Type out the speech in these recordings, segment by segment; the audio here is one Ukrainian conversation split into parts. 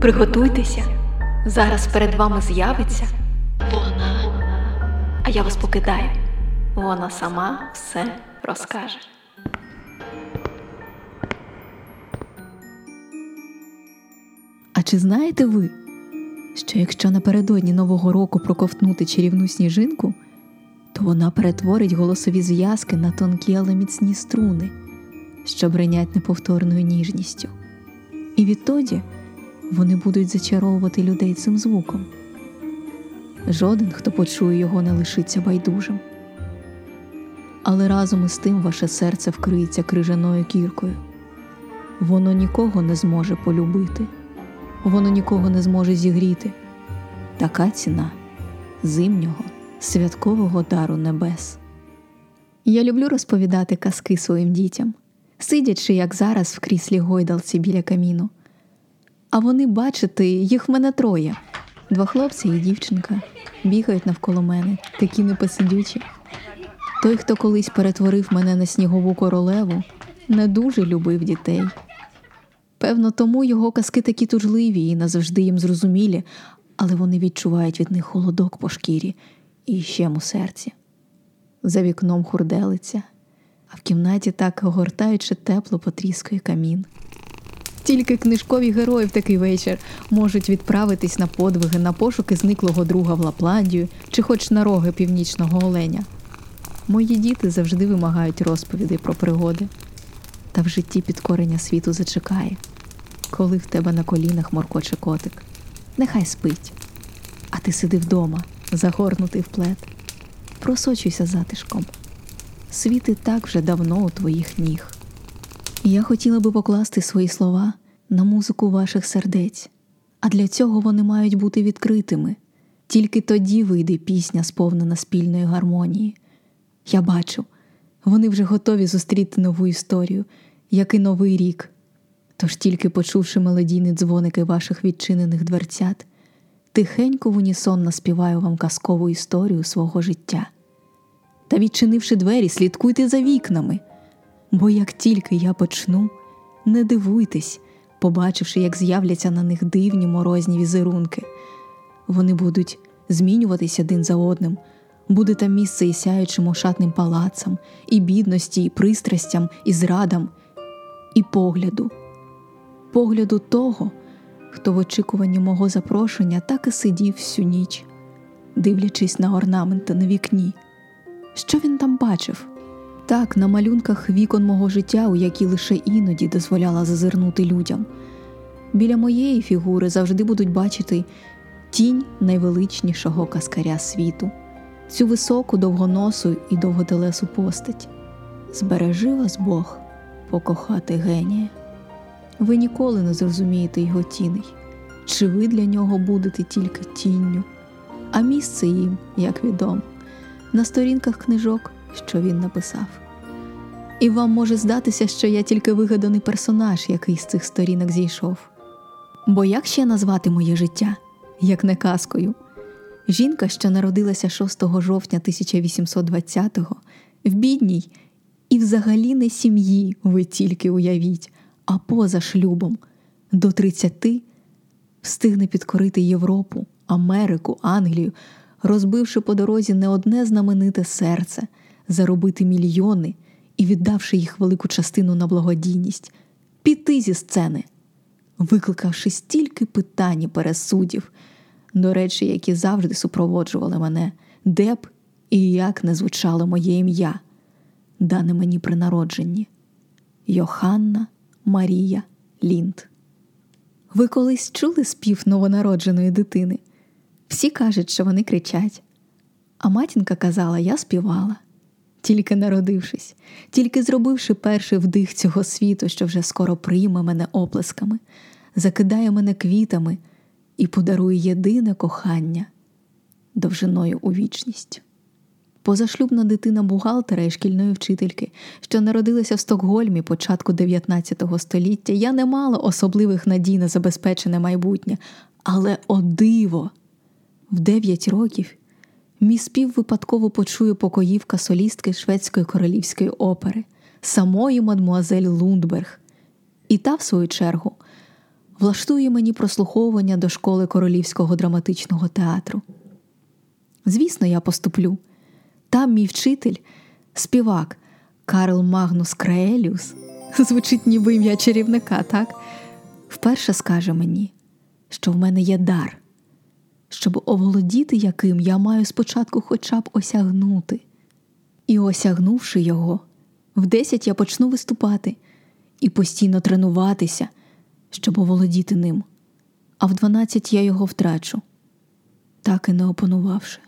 Приготуйтеся, зараз перед вами з'явиться вона. А я вас покидаю. Вона сама все розкаже. А чи знаєте ви, що якщо напередодні Нового року проковтнути чарівну сніжинку, то вона перетворить голосові зв'язки на тонкі, але міцні струни, що бринять неповторною ніжністю. І відтоді вони будуть зачаровувати людей цим звуком. Жоден, хто почує його, не лишиться байдужим. Але разом із тим ваше серце вкриється крижаною кіркою. Воно нікого не зможе полюбити, воно нікого не зможе зігріти. Така ціна зимнього, святкового дару небес. Я люблю розповідати казки своїм дітям, сидячи, як зараз, в кріслі гойдалці біля каміну. А вони, бачите, їх в мене троє два хлопці і дівчинка бігають навколо мене, такі непосидючі. Той, хто колись перетворив мене на снігову королеву, не дуже любив дітей. Певно, тому його казки такі тужливі і назавжди їм зрозумілі, але вони відчувають від них холодок по шкірі і щем у серці. За вікном хурделиться, а в кімнаті так огортаючи тепло потріскує камін. Тільки книжкові герої в такий вечір можуть відправитись на подвиги на пошуки зниклого друга в Лапландію чи хоч на роги північного оленя. Мої діти завжди вимагають розповідей про пригоди, та в житті підкорення світу зачекає, коли в тебе на колінах моркоче котик. Нехай спить, а ти сиди вдома, загорнутий в плед, просочуйся затишком. Світ і так вже давно у твоїх ніг. Я хотіла би покласти свої слова на музику ваших сердець, а для цього вони мають бути відкритими. Тільки тоді вийде пісня, сповнена спільної гармонії. Я бачу, вони вже готові зустріти нову історію, як і новий рік. Тож тільки почувши мелодійні дзвоники ваших відчинених дверцят, тихенько в унісон наспіваю вам казкову історію свого життя. Та відчинивши двері, слідкуйте за вікнами. Бо як тільки я почну, не дивуйтесь, побачивши, як з'являться на них дивні морозні візерунки. Вони будуть змінюватися один за одним, буде там місце і сяючим ошатним палацам, і бідності, і пристрастям, і зрадам, і погляду, погляду того, хто в очікуванні мого запрошення так і сидів всю ніч, дивлячись на орнаменти на вікні. Що він там бачив? Так, на малюнках вікон мого життя, у які лише іноді дозволяла зазирнути людям. Біля моєї фігури завжди будуть бачити тінь найвеличнішого каскаря світу, цю високу довгоносу і довготелесу постать. Збережи вас Бог покохати генія. Ви ніколи не зрозумієте його тіней, чи ви для нього будете тільки тінню, а місце їм, як відомо, на сторінках книжок що він написав. І вам може здатися, що я тільки вигаданий персонаж, який з цих сторінок зійшов. Бо як ще назвати моє життя, як не казкою? Жінка, що народилася 6 жовтня 1820-го, в бідній і взагалі не сім'ї, ви тільки уявіть, а поза шлюбом, до 30 встигне підкорити Європу, Америку, Англію, розбивши по дорозі не одне знамените серце заробити мільйони і, віддавши їх велику частину на благодійність, піти зі сцени, викликавши стільки питань і пересудів, до речі, які завжди супроводжували мене, де б і як не звучало моє ім'я, дане мені при народженні Йоханна Марія Лінд. Ви колись чули спів новонародженої дитини? Всі кажуть, що вони кричать. А матінка казала, я співала тільки народившись, тільки зробивши перший вдих цього світу, що вже скоро прийме мене оплесками, закидає мене квітами і подарує єдине кохання довжиною у вічність. Позашлюбна дитина бухгалтера і шкільної вчительки, що народилася в Стокгольмі початку 19 століття, я не мала особливих надій на забезпечене майбутнє, але о диво! В 9 років Мій спів випадково почує покоївка солістки шведської королівської опери, самої мадмуазель Лундберг. І та, в свою чергу, влаштує мені прослуховування до школи королівського драматичного театру. Звісно, я поступлю. Там мій вчитель, співак Карл Магнус Краеліус, звучить ніби ім'я чарівника, так? Вперше скаже мені, що в мене є дар, щоб оволодіти яким я маю спочатку хоча б осягнути. І осягнувши його, в десять я почну виступати і постійно тренуватися, щоб оволодіти ним, а в дванадцять я його втрачу, так і не опанувавши.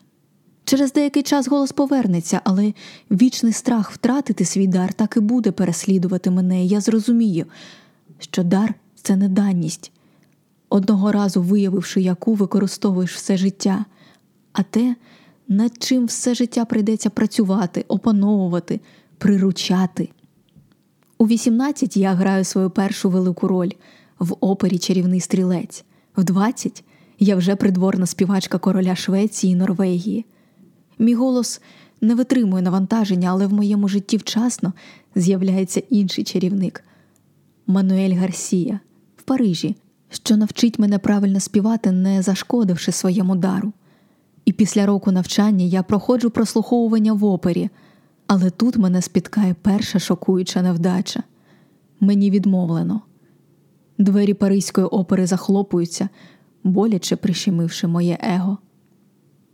Через деякий час голос повернеться, але вічний страх втратити свій дар так і буде переслідувати мене, і я зрозумію, що дар це не даність, одного разу виявивши, яку використовуєш все життя, а те, над чим все життя прийдеться працювати, опановувати, приручати. У 18 я граю свою першу велику роль в опері Чарівний стрілець, в 20 я вже придворна співачка короля Швеції і Норвегії. Мій голос не витримує навантаження, але в моєму житті вчасно з'являється інший чарівник Мануель Гарсія в Парижі, що навчить мене правильно співати, не зашкодивши своєму дару. І після року навчання я проходжу прослуховування в опері, але тут мене спіткає перша шокуюча невдача. Мені відмовлено. Двері Паризької опери захлопуються, боляче прищемивши моє его.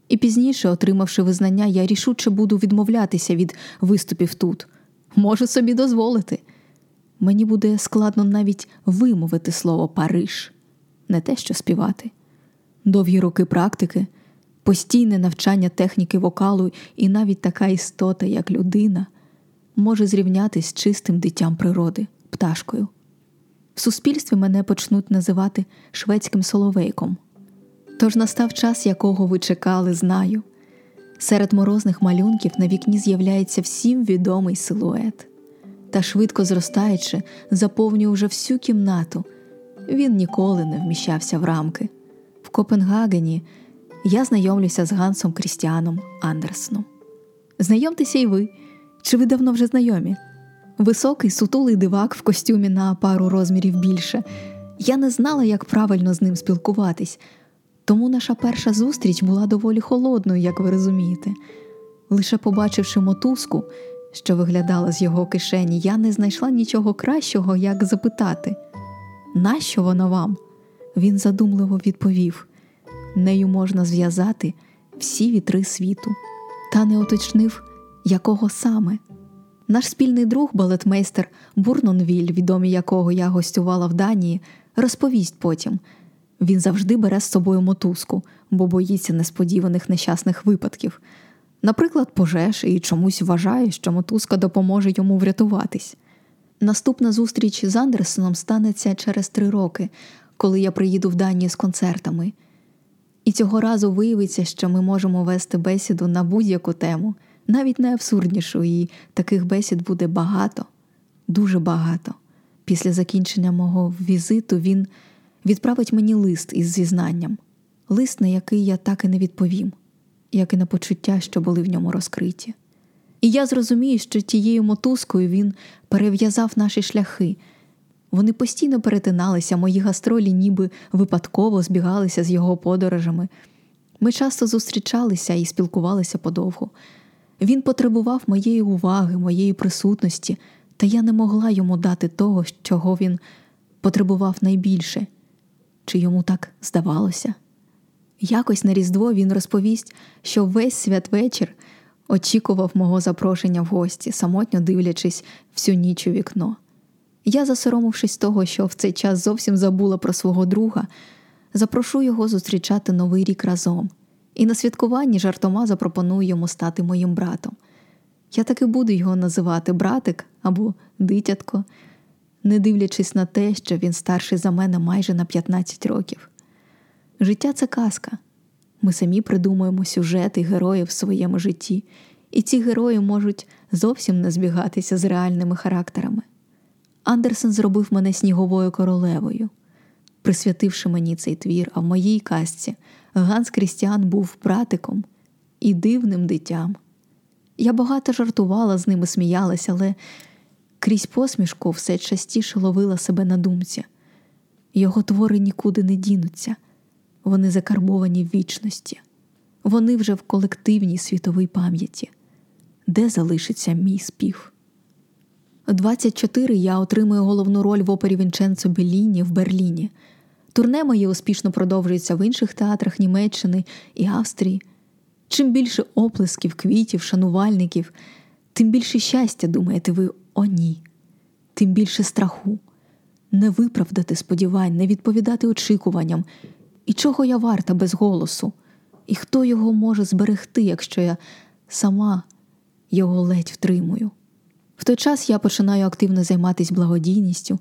І пізніше, отримавши визнання, я рішуче буду відмовлятися від виступів тут. Можу собі дозволити. Мені буде складно навіть вимовити слово Париж, не те, що співати. Довгі роки практики, постійне навчання техніки вокалу і навіть така істота, як людина, може зрівнятись з чистим дитям природи, пташкою. В суспільстві мене почнуть називати шведським соловейком. Тож настав час, якого ви чекали, знаю. Серед морозних малюнків на вікні з'являється всім відомий силует, та швидко зростаючи, заповнює уже всю кімнату. Він ніколи не вміщався в рамки. В Копенгагені я знайомлюся з Гансом Крістіаном Андерсоном. Знайомтеся й ви, чи ви давно вже знайомі? Високий, сутулий дивак в костюмі на пару розмірів більше. Я не знала, як правильно з ним спілкуватись. Тому наша перша зустріч була доволі холодною, як ви розумієте. Лише побачивши мотузку, що виглядала з його кишені, я не знайшла нічого кращого, як запитати, нащо вона вам? Він задумливо відповів: нею можна зв'язати всі вітри світу, та не уточнив, якого саме. Наш спільний друг, балетмейстер Бурнонвіль, відомий якого я гостювала в Данії, розповість потім. Він завжди бере з собою мотузку, бо боїться несподіваних нещасних випадків. Наприклад, пожеж і чомусь вважає, що мотузка допоможе йому врятуватись. Наступна зустріч з Андерсоном станеться через три роки, коли я приїду в Данію з концертами. І цього разу виявиться, що ми можемо вести бесіду на будь-яку тему, навіть найабсурднішу, і таких бесід буде багато, дуже багато. Після закінчення мого візиту він відправить мені лист із зізнанням, лист, на який я так і не відповім, як і на почуття, що були в ньому розкриті. І я зрозумію, що тією мотузкою він перев'язав наші шляхи. Вони постійно перетиналися, мої гастролі ніби випадково збігалися з його подорожами. Ми часто зустрічалися і спілкувалися подовго. Він потребував моєї уваги, моєї присутності, та я не могла йому дати того, чого він потребував найбільше чи йому так здавалося? Якось на Різдво він розповість, що весь святвечір очікував мого запрошення в гості, самотньо дивлячись всю ніч у вікно. Я, засоромившись того, що в цей час зовсім забула про свого друга, запрошу його зустрічати новий рік разом, і на святкуванні жартома запропоную йому стати моїм братом. Я таки буду його називати братик або дитятко, не дивлячись на те, що він старший за мене майже на 15 років. Життя це казка. Ми самі придумуємо сюжети героїв в своєму житті, і ці герої можуть зовсім не збігатися з реальними характерами. Андерсен зробив мене сніговою королевою, присвятивши мені цей твір, а в моїй казці Ганс Крістіан був братиком і дивним дитям. Я багато жартувала з ними, сміялася, але крізь посмішку все частіше ловила себе на думці. Його твори нікуди не дінуться, вони закарбовані в вічності, вони вже в колективній світовій пам'яті, де залишиться мій спів. 24 я отримую головну роль в опері Вінченцо Беліні в Берліні. Турне моє успішно продовжується в інших театрах Німеччини і Австрії. Чим більше оплесків, квітів, шанувальників, тим більше щастя, думаєте ви, о ні, тим більше страху, не виправдати сподівань, не відповідати очікуванням, і чого я варта без голосу, і хто його може зберегти, якщо я сама його ледь втримую. В той час я починаю активно займатися благодійністю,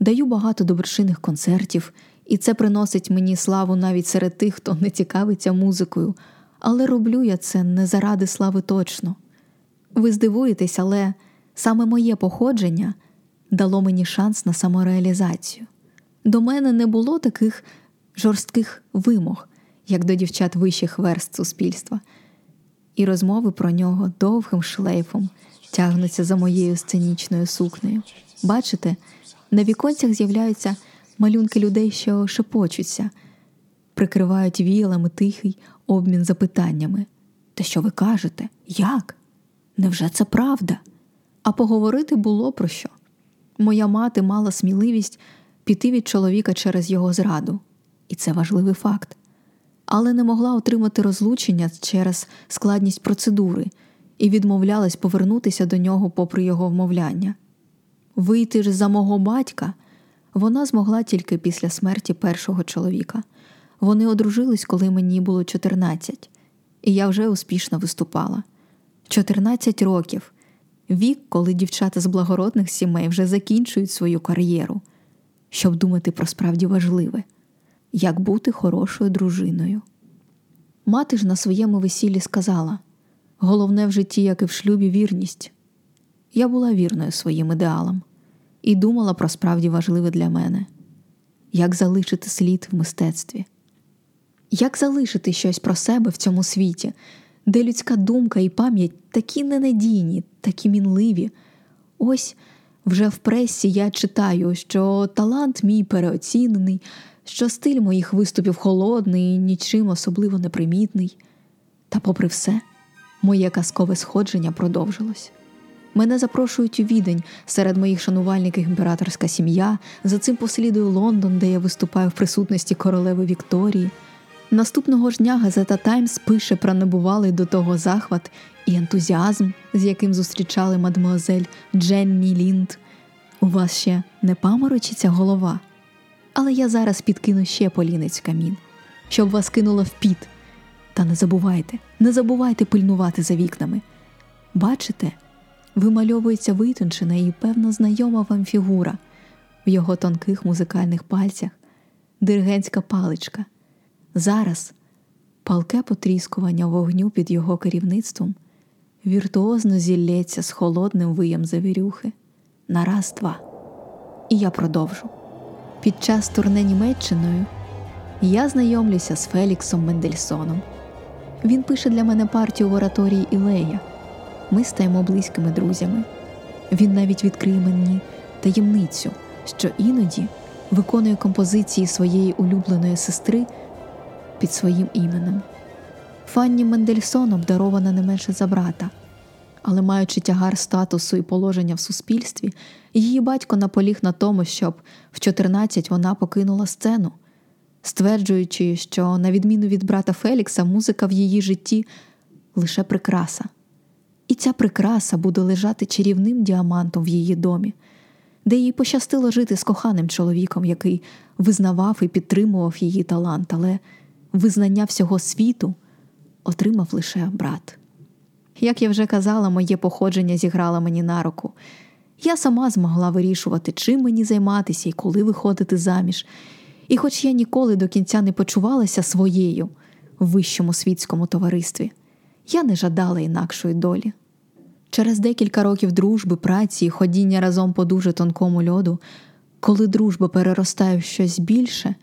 даю багато доброчинних концертів, і це приносить мені славу навіть серед тих, хто не цікавиться музикою, але роблю я це не заради слави точно. Ви здивуєтесь, але саме моє походження дало мені шанс на самореалізацію. До мене не було таких жорстких вимог, як до дівчат вищих верст суспільства, і розмови про нього довгим шлейфом тягнуться за моєю сценічною сукнею. Бачите, на віконцях з'являються малюнки людей, що шепочуться, прикривають віялами тихий обмін запитаннями. Та що ви кажете? Як? Невже це правда? А поговорити було про що? Моя мати мала сміливість піти від чоловіка через його зраду, і це важливий факт, але не могла отримати розлучення через складність процедури і відмовлялась повернутися до нього попри його вмовляння. Вийти ж за мого батька вона змогла тільки після смерті першого чоловіка. Вони одружились, коли мені було 14, і я вже успішно виступала. 14 років вік, коли дівчата з благородних сімей вже закінчують свою кар'єру, щоб думати про справді важливе, як бути хорошою дружиною. Мати ж на своєму весіллі сказала головне в житті, як і в шлюбі, вірність. Я була вірною своїм ідеалам і думала про справді важливе для мене як залишити слід в мистецтві, як залишити щось про себе в цьому світі, де людська думка і пам'ять такі ненадійні, такі мінливі. Ось вже в пресі я читаю, що талант мій переоцінений, що стиль моїх виступів холодний, нічим особливо непримітний. Та, попри все, моє казкове сходження продовжилось. Мене запрошують у відень серед моїх шанувальників імператорська сім'я. За цим послідує Лондон, де я виступаю в присутності королеви Вікторії. Наступного ж дня газета Таймс пише про небувалий до того захват і ентузіазм, з яким зустрічали мадмуазель Дженні Лінд. У вас ще не паморочиться голова. Але я зараз підкину ще полінець камін, щоб вас кинуло в піт. Та не забувайте, не забувайте пильнувати за вікнами. Бачите, вимальовується витончена і певно знайома вам фігура в його тонких музикальних пальцях, диригентська паличка. Зараз палке потріскування вогню під його керівництвом віртуозно зілється з холодним виєм завірюхи на раз два. І я продовжу. Під час турне Німеччиною я знайомлюся з Феліксом Мендельсоном. Він пише для мене партію в ораторії Ілея. Ми стаємо близькими друзями. Він навіть відкриє мені таємницю, що іноді виконує композиції своєї улюбленої сестри під своїм іменем. Фанні Мендельсон обдарована не менше за брата, але маючи тягар статусу і положення в суспільстві, її батько наполіг на тому, щоб в 14 вона покинула сцену, стверджуючи, що, на відміну від брата Фелікса, музика в її житті лише прикраса. І ця прикраса буде лежати чарівним діамантом в її домі, де їй пощастило жити з коханим чоловіком, який визнавав і підтримував її талант, але визнання всього світу отримав лише брат. Як я вже казала, моє походження зіграло мені на руку. Я сама змогла вирішувати, чим мені займатися і коли виходити заміж. І хоч я ніколи до кінця не почувалася своєю в вищому світському товаристві, я не жадала інакшої долі. Через декілька років дружби, праці і ходіння разом по дуже тонкому льоду, коли дружба переростає в щось більше,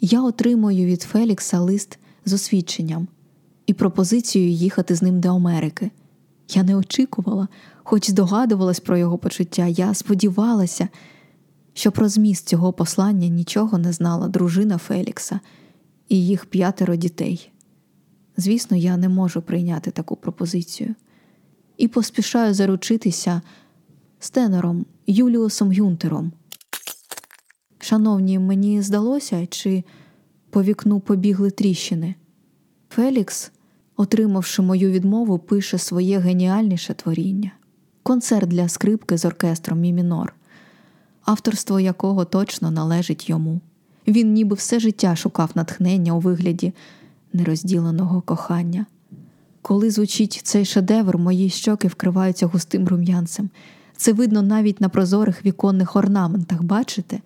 я отримую від Фелікса лист з освідченням і пропозицією їхати з ним до Америки. Я не очікувала, хоч здогадувалась про його почуття, я сподівалася, що про зміст цього послання нічого не знала дружина Фелікса і їх п'ятеро дітей. Звісно, я не можу прийняти таку пропозицію і поспішаю заручитися з Юліусом Гюнтером. Шановні, мені здалося, чи по вікну побігли тріщини. Фелікс, отримавши мою відмову, пише своє геніальніше творіння концерт для скрипки з оркестром Мі мінор, авторство якого точно належить йому. Він ніби все життя шукав натхнення у вигляді нерозділеного кохання. Коли звучить цей шедевр, мої щоки вкриваються густим рум'янцем. Це видно навіть на прозорих віконних орнаментах, бачите?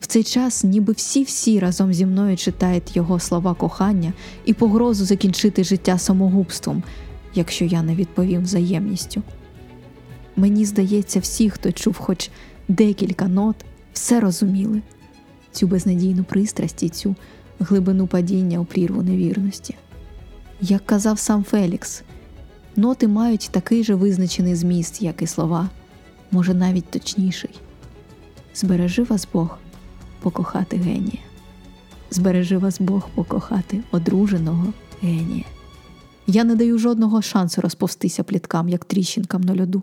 В цей час, ніби всі-всі разом зі мною читають його слова кохання і погрозу закінчити життя самогубством, якщо я не відповім взаємністю. Мені здається, всі, хто чув хоч декілька нот, все розуміли цю безнадійну пристрасть і цю глибину падіння у прірву невірності. Як казав сам Фелікс, ноти мають такий же визначений зміст, як і слова, може навіть точніший. Збережи вас Бог покохати генія, збережи вас Бог покохати одруженого генія. Я не даю жодного шансу розповстися пліткам, як тріщинкам на льоду.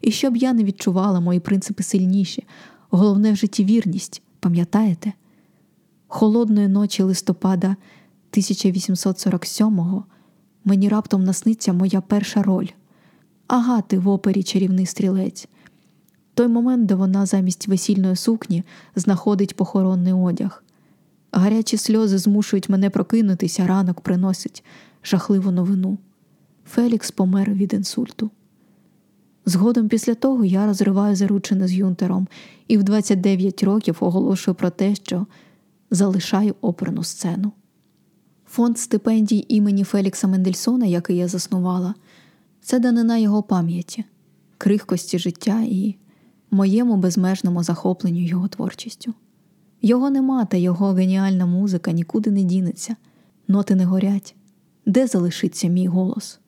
І щоб я не відчувала мої принципи сильніші, головне в житті вірність, пам'ятаєте? Холодної ночі листопада 1847-го мені раптом насниться моя перша роль агати в опері Чарівний стрілець. Той момент, де вона замість весільної сукні знаходить похоронний одяг. Гарячі сльози змушують мене прокинутися, ранок приносить жахливу новину. Фелікс помер від інсульту. Згодом після того я розриваю заручини з Юнтером і в 29 років оголошую про те, що залишаю оперну сцену. Фонд стипендій імені Фелікса Мендельсона, який я заснувала, це данина його пам'яті, крихкості життя і моєму безмежному захопленню його творчістю. Його нема, та його геніальна музика нікуди не дінеться, ноти не горять, де залишиться мій голос.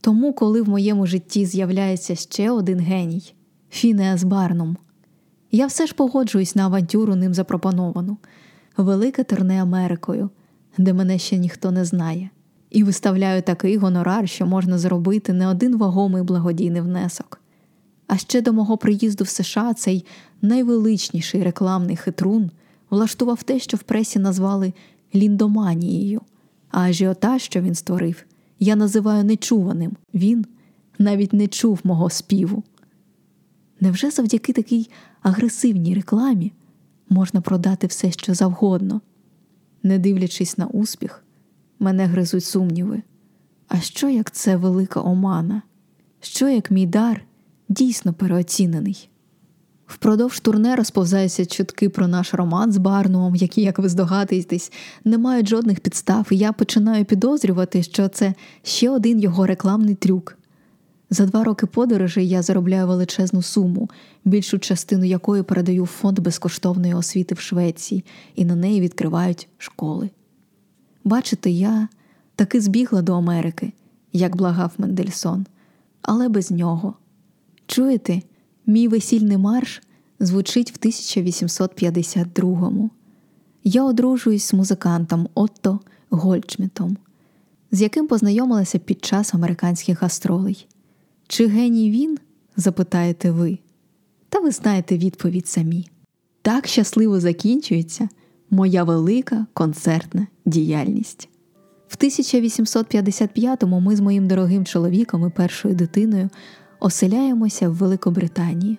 Тому, коли в моєму житті з'являється ще один геній Фінеас Барном, я все ж погоджуюсь на авантюру ним запропоновану, велике турне Америкою, де мене ще ніхто не знає, і виставляю такий гонорар, що можна зробити не один вагомий благодійний внесок. А ще до мого приїзду в США цей найвеличніший рекламний хитрун влаштував те, що в пресі назвали ліндоманією, а ажіотаж, що він створив, я називаю нечуваним. Він навіть не чув мого співу. Невже завдяки такій агресивній рекламі можна продати все, що завгодно? Не дивлячись на успіх, мене гризуть сумніви. А що як це велика омана? Що як мій дар дійсно переоцінений? Впродовж турне розповзаються чутки про наш роман з Барнумом, які, як ви здогадуєтесь, не мають жодних підстав, і я починаю підозрювати, що це ще один його рекламний трюк. За два роки подорожей я заробляю величезну суму, більшу частину якої передаю в фонд безкоштовної освіти в Швеції, і на неї відкривають школи. Бачите, я таки збігла до Америки, як благав Мендельсон, але без нього. Чуєте, мій весільний марш звучить в 1852-му. Я одружуюсь з музикантом Отто Гольдшмітом, з яким познайомилася під час американських гастролей. Чи геній він? запитаєте ви. Та ви знаєте відповідь самі. Так щасливо закінчується моя велика концертна діяльність. В 1855-му ми з моїм дорогим чоловіком і першою дитиною оселяємося в Великобританії.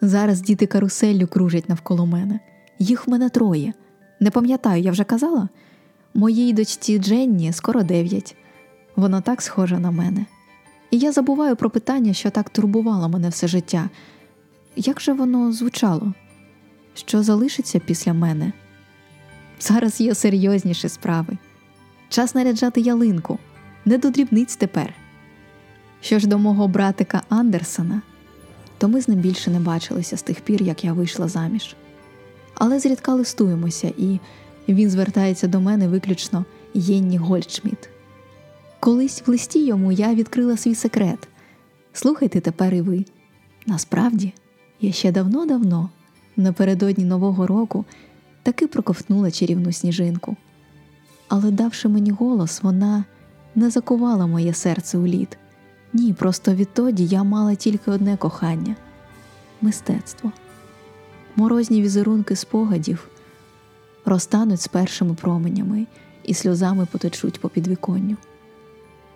Зараз діти каруселлю кружать навколо мене. Їх в мене троє. Не пам'ятаю, я вже казала. Моїй дочці Дженні скоро дев'ять. Вона так схожа на мене. І я забуваю про питання, що так турбувало мене все життя. Як же воно звучало? Що залишиться після мене? Зараз є серйозніші справи. Час наряджати ялинку, не до дрібниць тепер. Що ж до мого братика Андерсона, то ми з ним більше не бачилися з тих пір, як я вийшла заміж. Але зрідка листуємося, і він звертається до мене виключно Єнні Гольдшміт. Колись в листі йому я відкрила свій секрет. Слухайте тепер і ви. Насправді, я ще давно-давно напередодні Нового року таки проковтнула чарівну сніжинку. Але, давши мені голос, вона не закувала моє серце у лід. Ні, просто відтоді я мала тільки одне кохання мистецтво. Морозні візерунки спогадів розтануть з першими променями і сльозами потечуть по підвіконню.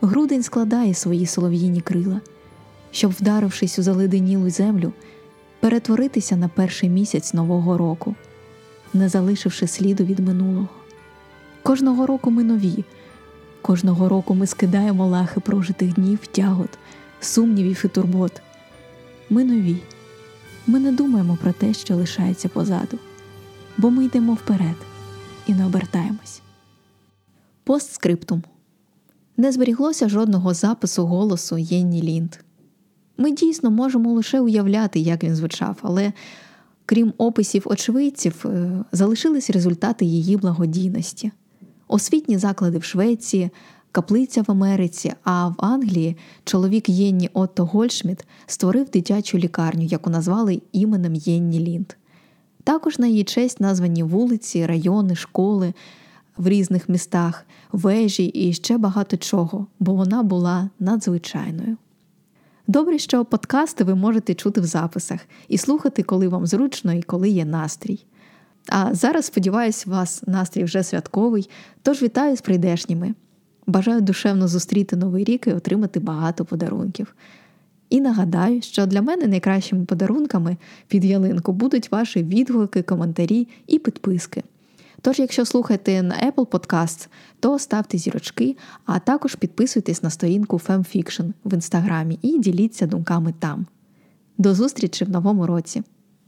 Грудень складає свої солов'їні крила, щоб, вдарившись у заледенілу землю, перетворитися на перший місяць Нового року, не залишивши сліду від минулого. Кожного року ми нові, кожного року ми скидаємо лахи прожитих днів, тягот, сумнівів і турбот. Ми нові. Ми не думаємо про те, що лишається позаду, бо ми йдемо вперед і не обертаємось. Постскриптум не зберіглося жодного запису голосу Єнні Лінд. Ми дійсно можемо лише уявляти, як він звучав, але крім описів очевидців, е, залишились результати її благодійності, освітні заклади в Швеції, каплиця в Америці, а в Англії чоловік Єнні Отто Гольшміт створив дитячу лікарню, яку назвали іменем Єнні Лінд. Також на її честь названі вулиці, райони, школи в різних містах, вежі і ще багато чого, бо вона була надзвичайною. Добре, що подкасти ви можете чути в записах і слухати, коли вам зручно і коли є настрій. А зараз, сподіваюся, у вас настрій вже святковий, тож вітаю з прийдешніми. Бажаю душевно зустріти новий рік і отримати багато подарунків. І нагадаю, що для мене найкращими подарунками під ялинку будуть ваші відгуки, коментарі і підписки. Тож, якщо слухаєте на Apple Podcast, то ставте зірочки, а також підписуйтесь на сторінку FemFiction в інстаграмі і діліться думками там. До зустрічі в новому році!